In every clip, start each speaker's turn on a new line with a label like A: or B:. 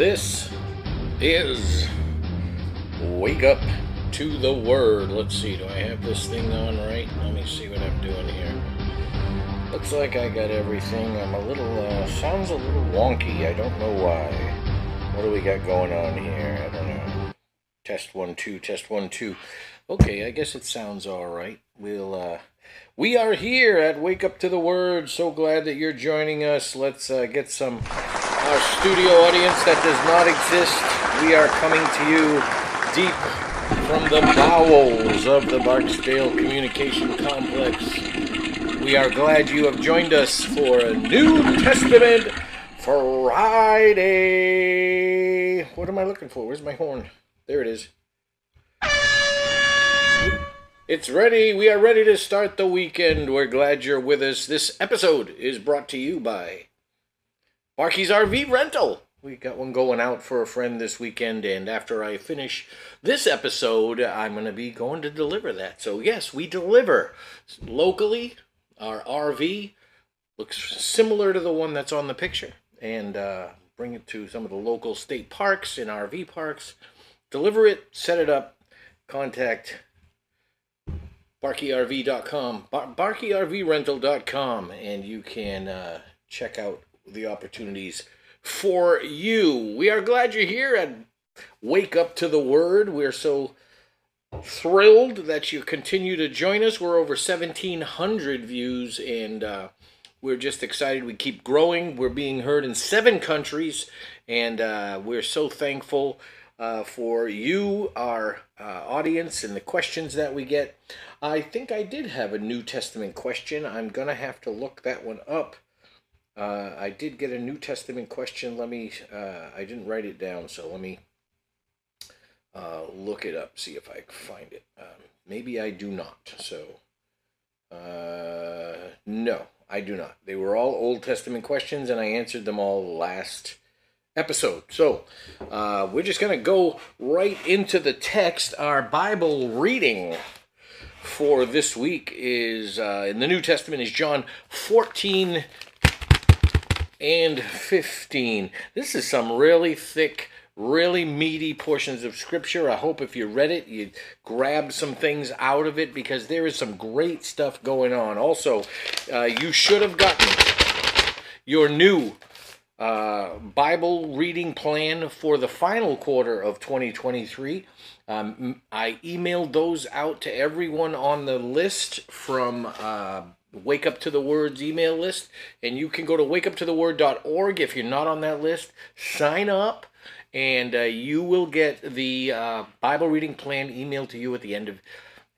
A: This is Wake Up to the Word. Let's see, do I have this thing on right? Let me see what I'm doing here. Looks like I got everything. I'm a little, uh, sounds a little wonky. I don't know why. What do we got going on here? I don't know. Test one, two, test one, two. Okay, I guess it sounds all right. We'll, uh, we are here at Wake Up to the Word. So glad that you're joining us. Let's uh, get some our studio audience that does not exist. We are coming to you deep from the bowels of the Barksdale Communication Complex. We are glad you have joined us for a New Testament Friday. What am I looking for? Where's my horn? There it is. It's ready. We are ready to start the weekend. We're glad you're with us. This episode is brought to you by Barkey's RV Rental. We got one going out for a friend this weekend, and after I finish this episode, I'm going to be going to deliver that. So, yes, we deliver locally. Our RV looks similar to the one that's on the picture, and uh, bring it to some of the local state parks and RV parks. Deliver it, set it up, contact barkeyrv.com, bar- barkeyrvrental.com, and you can uh, check out the opportunities for you. We are glad you're here and wake up to the word. We're so thrilled that you continue to join us. We're over 1,700 views, and uh, we're just excited. We keep growing. We're being heard in seven countries, and uh, we're so thankful uh, for you, our uh, audience, and the questions that we get. I think I did have a New Testament question. I'm going to have to look that one up. Uh, I did get a New Testament question. Let me, uh, I didn't write it down, so let me uh, look it up, see if I find it. Um, maybe I do not. So, uh, no, I do not. They were all Old Testament questions, and I answered them all last episode. So, uh, we're just going to go right into the text. Our Bible reading for this week is uh, in the New Testament is John 14 and 15. This is some really thick, really meaty portions of Scripture. I hope if you read it, you grab some things out of it because there is some great stuff going on. Also, uh, you should have gotten your new uh, Bible reading plan for the final quarter of 2023. Um, I emailed those out to everyone on the list from uh, Wake Up to the Words email list, and you can go to wakeuptotheword.org if you're not on that list. Sign up, and uh, you will get the uh, Bible reading plan emailed to you at the end of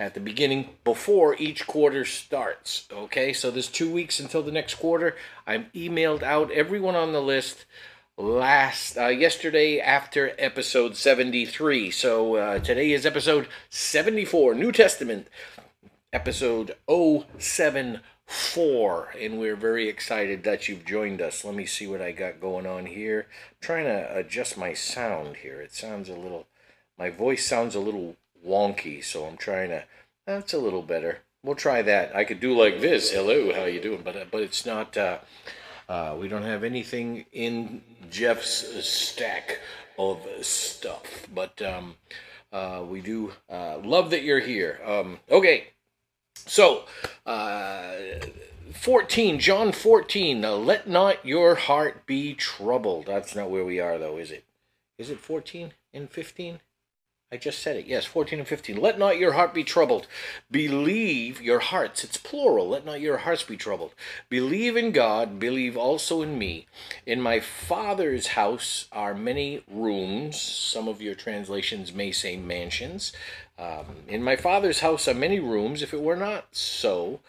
A: at the beginning before each quarter starts. Okay, so there's two weeks until the next quarter. I'm emailed out everyone on the list last uh, yesterday after episode 73. So uh, today is episode 74, New Testament, episode 074, and we're very excited that you've joined us. Let me see what I got going on here. I'm trying to adjust my sound here. It sounds a little, my voice sounds a little wonky, so I'm trying to. That's a little better. We'll try that. I could do like this. Hello, how you doing? But uh, but it's not. Uh, uh, we don't have anything in Jeff's stack of stuff, but um, uh, we do uh, love that you're here. Um, okay, so uh, 14, John 14. Now, let not your heart be troubled. That's not where we are, though, is it? Is it 14 and 15? I just said it. Yes, 14 and 15. Let not your heart be troubled. Believe your hearts. It's plural. Let not your hearts be troubled. Believe in God. Believe also in me. In my Father's house are many rooms. Some of your translations may say mansions. Um, in my Father's house are many rooms. If it were not so,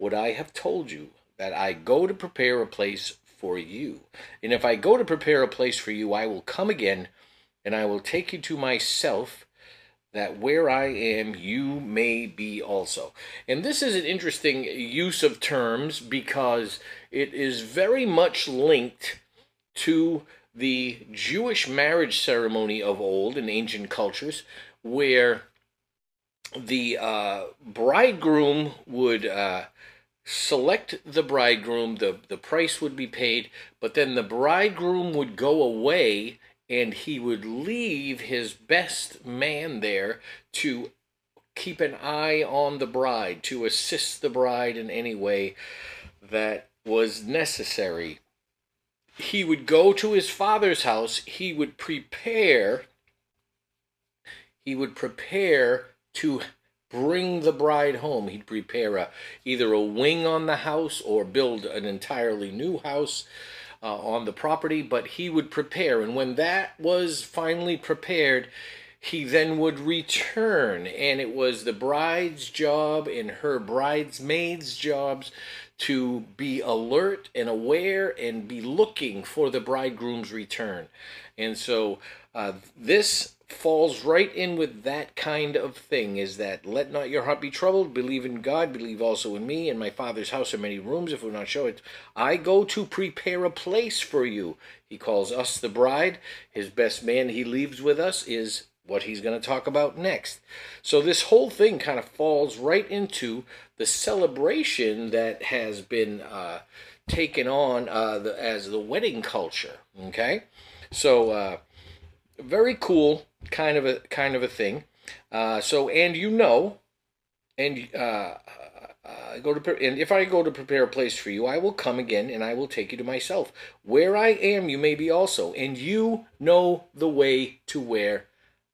A: would I have told you that I go to prepare a place for you? And if I go to prepare a place for you, I will come again and I will take you to myself that where I am, you may be also. And this is an interesting use of terms because it is very much linked to the Jewish marriage ceremony of old in ancient cultures, where the uh, bridegroom would uh, select the bridegroom, the, the price would be paid, but then the bridegroom would go away and he would leave his best man there to keep an eye on the bride, to assist the bride in any way that was necessary. He would go to his father's house, he would prepare he would prepare to bring the bride home. He'd prepare a, either a wing on the house or build an entirely new house uh, on the property, but he would prepare. And when that was finally prepared, he then would return. And it was the bride's job and her bridesmaids' jobs to be alert and aware and be looking for the bridegroom's return. And so uh, this falls right in with that kind of thing is that let not your heart be troubled. Believe in god. Believe also in me. In my father's house are many rooms. If we're not show it i go to prepare a place for you. He calls us the bride. His best man he leaves with us is what he's going to talk about next. So this whole thing kind of falls right into the celebration that has been uh, taken on uh, the, as the wedding culture okay? So uh, very cool kind of a kind of a thing. Uh, so and you know, and uh, uh, go to and if I go to prepare a place for you, I will come again and I will take you to myself. Where I am, you may be also, and you know the way to where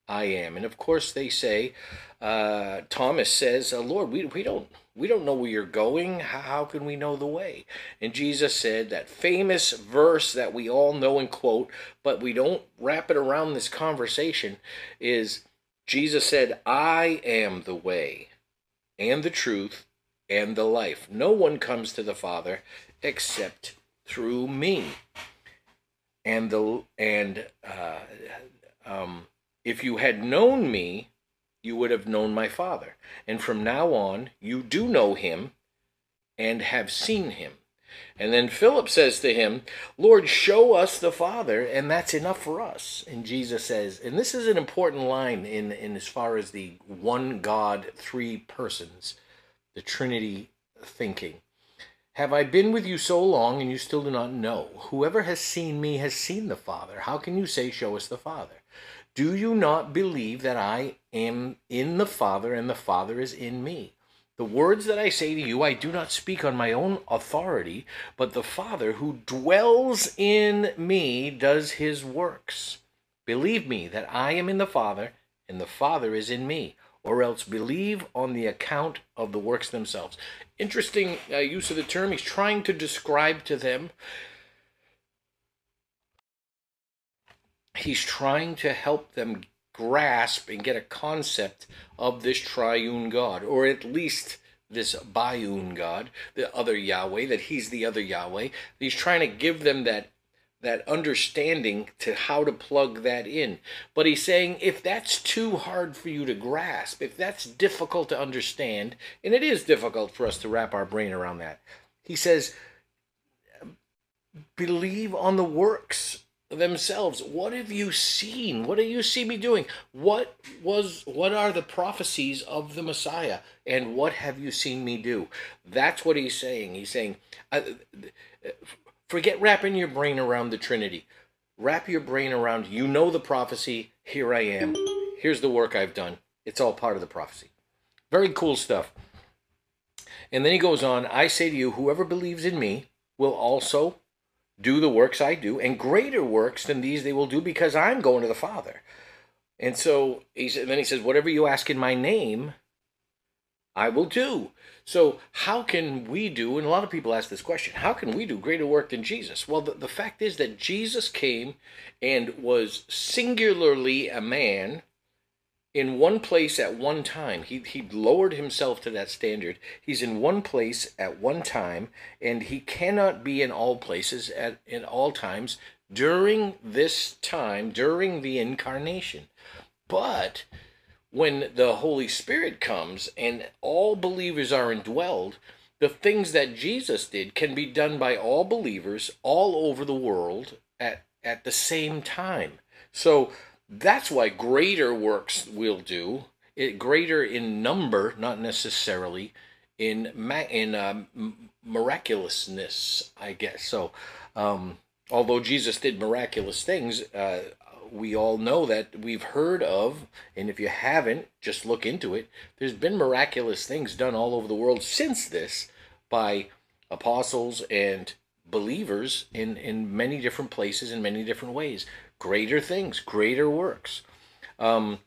A: I am. And of course, they say, uh, Thomas says, uh, Lord, we we don't we don't know where you're going. How can we know the way? And Jesus said that famous verse that we all know and quote, but we don't wrap it around this conversation is Jesus said, I am the way and the truth and the life. No one comes to the Father except through me. And the and uh, um, if you had known me, you would have known my Father. And from now on, you do know him and have seen him. And then Philip says to him, Lord, show us the Father, and that's enough for us. And Jesus says, and this is an important line in, in as far as the one God, three persons, the Trinity thinking. Have I been with you so long and you still do not know? Whoever has seen me has seen the Father. How can you say, Show us the Father? Do you not believe that I am in the Father and the Father is in me? The words that I say to you, I do not speak on my own authority, but the Father who dwells in me does his works. Believe me that I am in the Father and the Father is in me, or else believe on the account of the works themselves. Interesting uh, use of the term. He's trying to describe to them he's trying to help them grasp and get a concept of this triune God, or at least this biune God, the other Yahweh, that he's the other Yahweh. He's trying to give them that that understanding to how to plug that in. But he's saying if that's too hard for you to grasp, if that's difficult to understand, and it is difficult for us to wrap our brain around that, he says, believe on the works themselves. What have you seen? What do you see me doing? What was what are the prophecies of the messiah? And what have you seen me do? That's what he's saying. He's saying uh, forget wrapping your brain around the trinity. Wrap your brain around you know the prophecy here i am. Here's the work i've done. It's all part of the prophecy. Very cool stuff. And then he goes on i say to you whoever believes in me will also do the works I do, and greater works than these they will do because I'm going to the Father. And so he said, then he says, Whatever you ask in my name, I will do. So, how can we do, and a lot of people ask this question, how can we do greater work than Jesus? Well, the, the fact is that Jesus came and was singularly a man in one place at one time. He, he lowered himself to that standard. He's in one place at one time, and he cannot be in all places at in all times during this time, during the incarnation. But when the Holy Spirit comes and all believers are indwelled, the things that Jesus did can be done by all believers all over the world at, at the same time. So that's why greater works will do. It greater in number, not necessarily in ma- in um, miraculousness, I guess. So, um, although Jesus did miraculous things, uh, we all know that we've heard of, and if you haven't, just look into it. There's been miraculous things done all over the world since this by apostles and believers in, in many different places in many different ways. Greater things, greater works. Um,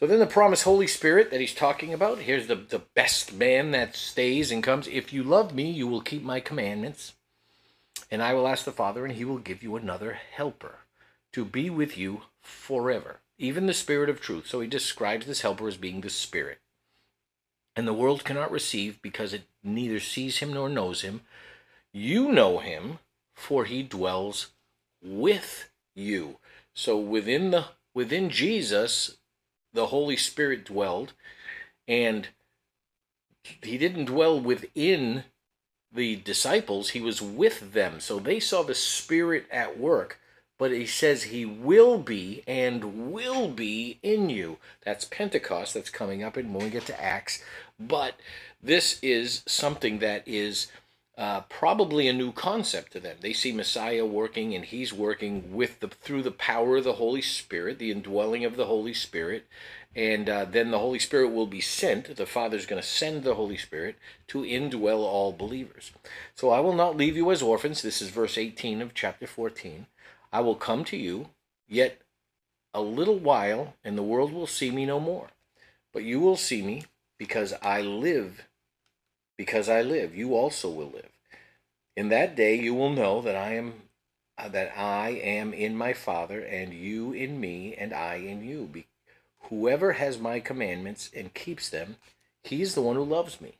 A: so then the promised Holy Spirit that he's talking about, here's the, the best man that stays and comes. If you love me, you will keep my commandments. And I will ask the Father, and he will give you another helper to be with you forever, even the Spirit of truth. So he describes this helper as being the Spirit. And the world cannot receive because it neither sees him nor knows him. You know him, for he dwells with you. So within the within Jesus, the Holy Spirit dwelled, and he didn't dwell within the disciples, he was with them. So they saw the Spirit at work, but he says he will be and will be in you. That's Pentecost that's coming up and when we get to Acts. But this is something that is uh, probably a new concept to them. They see Messiah working, and he's working with the through the power of the Holy Spirit, the indwelling of the Holy Spirit, and uh, then the Holy Spirit will be sent. The Father's going to send the Holy Spirit to indwell all believers. So I will not leave you as orphans. This is verse 18 of chapter 14. I will come to you, yet a little while, and the world will see me no more. But you will see me because I live because I live, you also will live. In that day you will know that I am uh, that I am in my Father, and you in me, and I in you. Be- whoever has my commandments and keeps them, he is the one who loves me.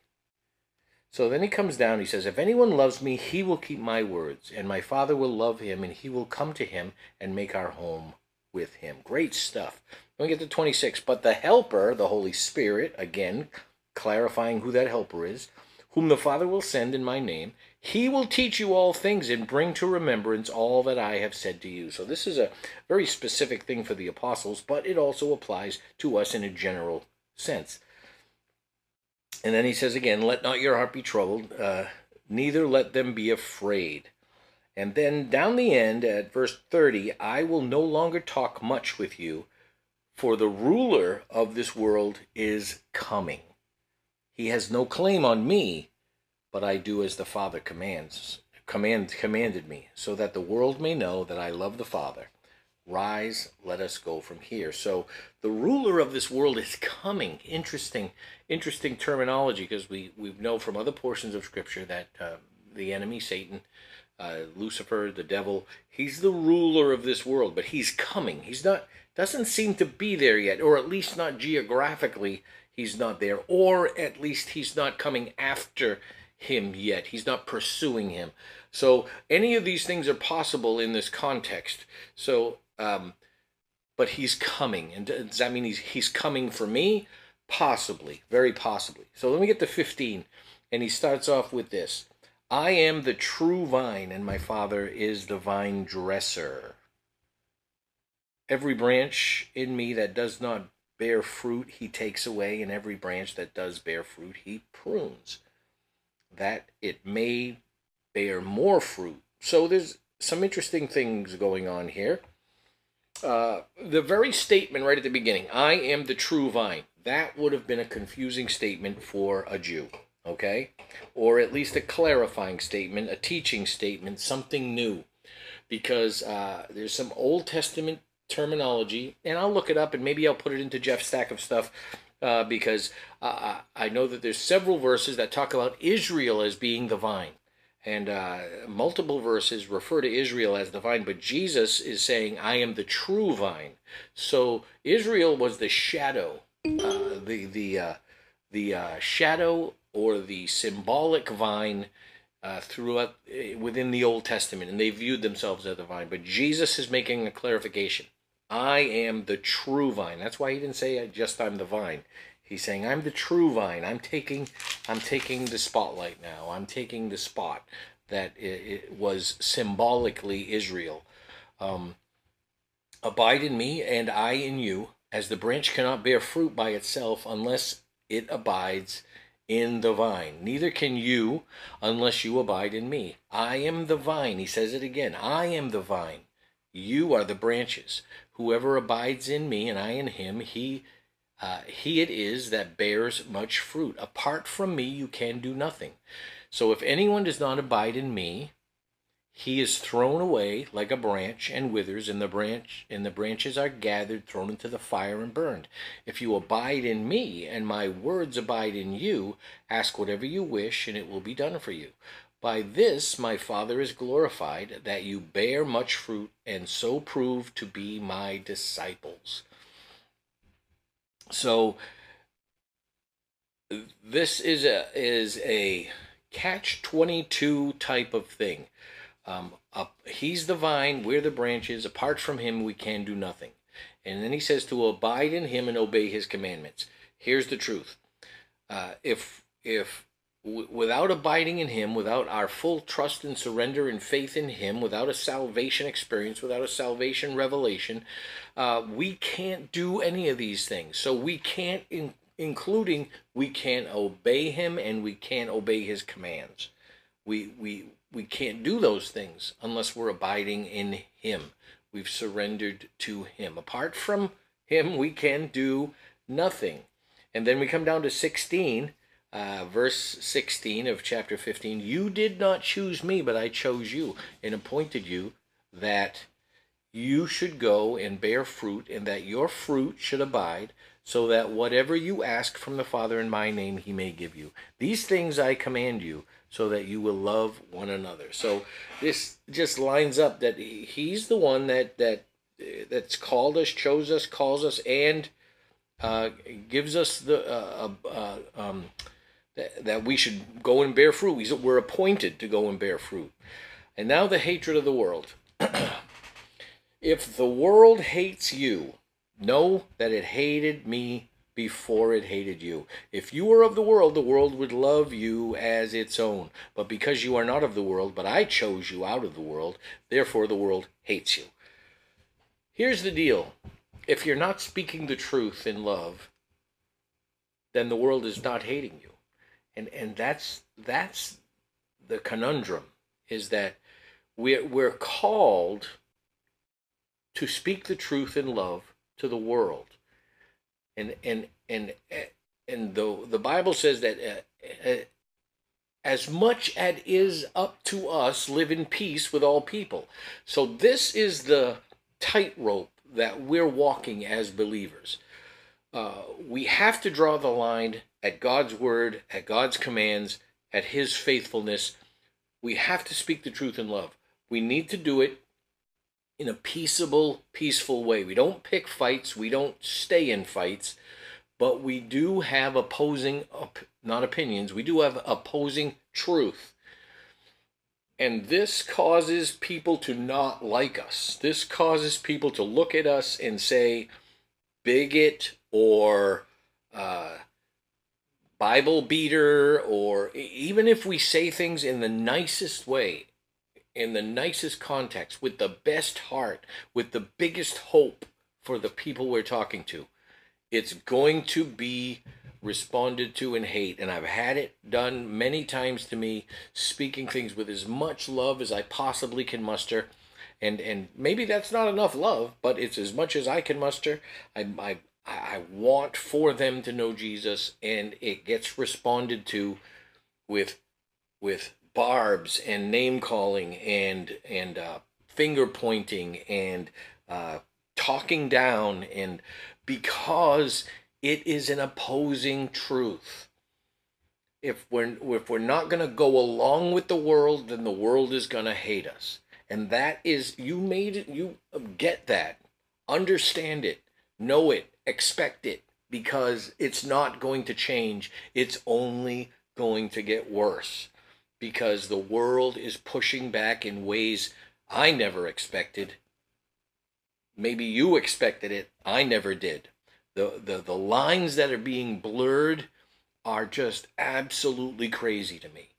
A: So then he comes down, he says, If anyone loves me, he will keep my words, and my Father will love him, and he will come to him and make our home with him. Great stuff. Let me get to 26. But the Helper, the Holy Spirit, again, clarifying who that Helper is, whom the Father will send in my name, he will teach you all things and bring to remembrance all that I have said to you. So, this is a very specific thing for the apostles, but it also applies to us in a general sense. And then he says again, Let not your heart be troubled, uh, neither let them be afraid. And then down the end at verse 30, I will no longer talk much with you, for the ruler of this world is coming. He has no claim on me, but I do as the Father commands, command commanded me, so that the world may know that I love the Father. Rise, let us go from here. So the ruler of this world is coming. Interesting, interesting terminology because we we know from other portions of Scripture that uh, the enemy, Satan, uh, Lucifer, the devil, he's the ruler of this world, but he's coming. He's not doesn't seem to be there yet, or at least not geographically he's not there, or at least he's not coming after him yet. He's not pursuing him. So any of these things are possible in this context. So, um, but he's coming, and does that mean he's he's coming for me? Possibly, very possibly. So let me get to fifteen, and he starts off with this: "I am the true vine, and my Father is the vine dresser." Every branch in me that does not bear fruit he takes away, and every branch that does bear fruit he prunes, that it may bear more fruit. So there's some interesting things going on here. Uh, the very statement right at the beginning, I am the true vine, that would have been a confusing statement for a Jew, okay? Or at least a clarifying statement, a teaching statement, something new. Because uh, there's some Old Testament terminology, and I'll look it up and maybe I'll put it into Jeff's stack of stuff uh, because uh, I know that there's several verses that talk about Israel as being the vine. And uh, multiple verses refer to Israel as the vine, but Jesus is saying, I am the true vine. So Israel was the shadow, uh, the, the, uh, the uh, shadow or the symbolic vine throughout within the Old Testament, and they viewed themselves as the vine. But Jesus is making a clarification. I am the true vine. That's why he didn't say just I'm the vine. He's saying I'm the true vine. I'm taking I'm taking the spotlight now. I'm taking the spot that it, it was symbolically Israel. Um, Abide in me and I in you, as the branch cannot bear fruit by itself unless it abides in the vine. Neither can you unless you abide in me. I am the vine. He says it again. I am the vine. You are the branches. Whoever abides in me and I in him, he uh, he it is that bears much fruit. Apart from me, you can do nothing. So if anyone does not abide in me, he is thrown away like a branch and withers, and the branch and the branches are gathered, thrown into the fire and burned. If you abide in me, and my words abide in you, ask whatever you wish, and it will be done for you. By this my Father is glorified, that you bear much fruit, and so prove to be my disciples. So this is a is a catch 22 type of thing um, up, he's the vine, we're the branches. Apart from him, we can do nothing. And then he says to abide in him and obey his commandments. Here's the truth: uh, if if without abiding in him, without our full trust and surrender and faith in him, without a salvation experience, without a salvation revelation, uh, we can't do any of these things. So we can't, in, including we can't obey him and we can't obey his commands. We we we can't do those things unless we're abiding in Him. We've surrendered to Him. Apart from Him, we can do nothing. And then we come down to 16, uh, verse 16 of chapter 15. You did not choose me, but I chose you and appointed you that you should go and bear fruit, and that your fruit should abide, so that whatever you ask from the Father in my name, he may give you. These things I command you so that you will love one another. So this just lines up that he's the one that that that's called us, chose us, calls us, and uh, gives us the uh, uh, um, that, that we should go and bear fruit. We're appointed to go and bear fruit. And now the hatred of the world. if the world hates you, know that it hated me before it hated you. If you were of the world, the world would love you as its own. But because you are not of the world, but I chose you out of the world, therefore the world hates you. Here's the deal if you're not speaking the truth in love, then the world is not hating you. And, and that's, that's the conundrum is that we're, we're called to speak the truth in love to the world and and and and the the Bible says that uh, uh, as much as is up to us, live in peace with all people. So this is the tightrope that we're walking as believers. Uh, we have to draw the line at God's word, at God's commands, at His faithfulness. We have to speak the truth in love. We need to do it in a peaceable, peaceful way. We don't pick fights, we don't stay in fights, but we do have opposing, not opinions, we do have opposing truth. And this causes people to not like us. This causes people to look at us and say, bigot or uh, Bible beater, or even if we say things in the nicest way, in the nicest context, with the best heart, with the biggest hope for the people we're talking to. It's going to be responded to in hate. And I've had it done many times to me, speaking things with as much love as I possibly can muster. And, and maybe that's not enough love, but it's as much as I can muster. I, I, I want for them to know Jesus, and it gets responded to with with barbs and name calling and and uh, finger pointing and uh, talking down and because it is an opposing truth if we're if we're not going to go along with the world then the world is going to hate us and that is you made it you get that understand it know it expect it because it's not going to change it's only going to get worse because the world is pushing back in ways I never expected. Maybe you expected it, I never did. The, the, the lines that are being blurred are just absolutely crazy to me.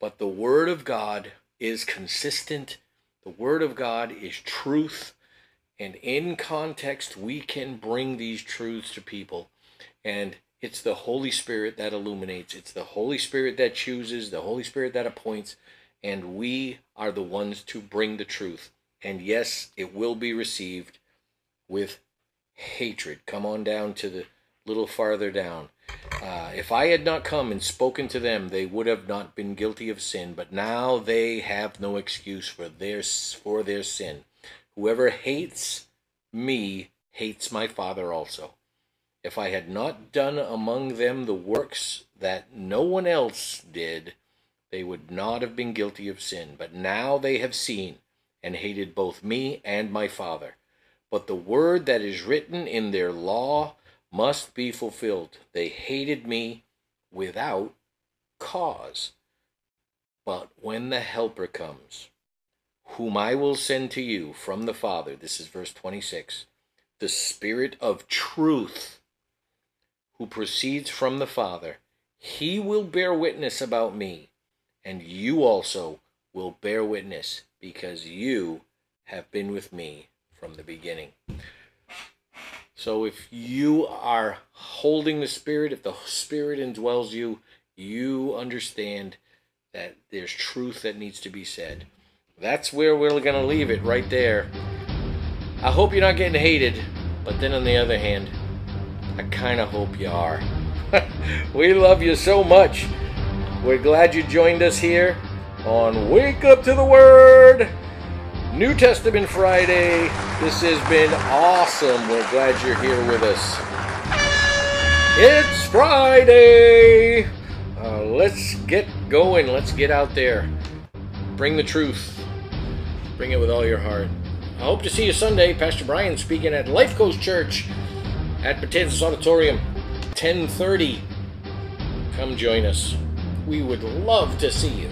A: But the Word of God is consistent, the Word of God is truth, and in context, we can bring these truths to people. And it's the Holy Spirit that illuminates. It's the Holy Spirit that chooses, the Holy Spirit that appoints, and we are the ones to bring the truth. And yes, it will be received with hatred. Come on down to the little farther down. Uh, if I had not come and spoken to them, they would have not been guilty of sin. But now they have no excuse for their for their sin. Whoever hates me hates my Father also. If I had not done among them the works that no one else did, they would not have been guilty of sin. But now they have seen and hated both me and my Father. But the word that is written in their law must be fulfilled. They hated me without cause. But when the Helper comes, whom I will send to you from the Father, this is verse 26, the Spirit of truth, who proceeds from the Father, he will bear witness about me, and you also will bear witness, because you have been with me from the beginning. So if you are holding the Spirit, if the Spirit indwells you, you understand that there's truth that needs to be said. That's where we're going to leave it right there. I hope you're not getting hated, but then on the other hand, I kind of hope you are. we love you so much. We're glad you joined us here on Wake Up to the Word. New Testament Friday. This has been awesome. We're glad you're here with us. It's Friday. Uh, let's get going. Let's get out there. Bring the truth. Bring it with all your heart. I hope to see you Sunday. Pastor Brian speaking at Life Coast Church at Matanzas Auditorium, 10:30. Come join us. We would love to see you.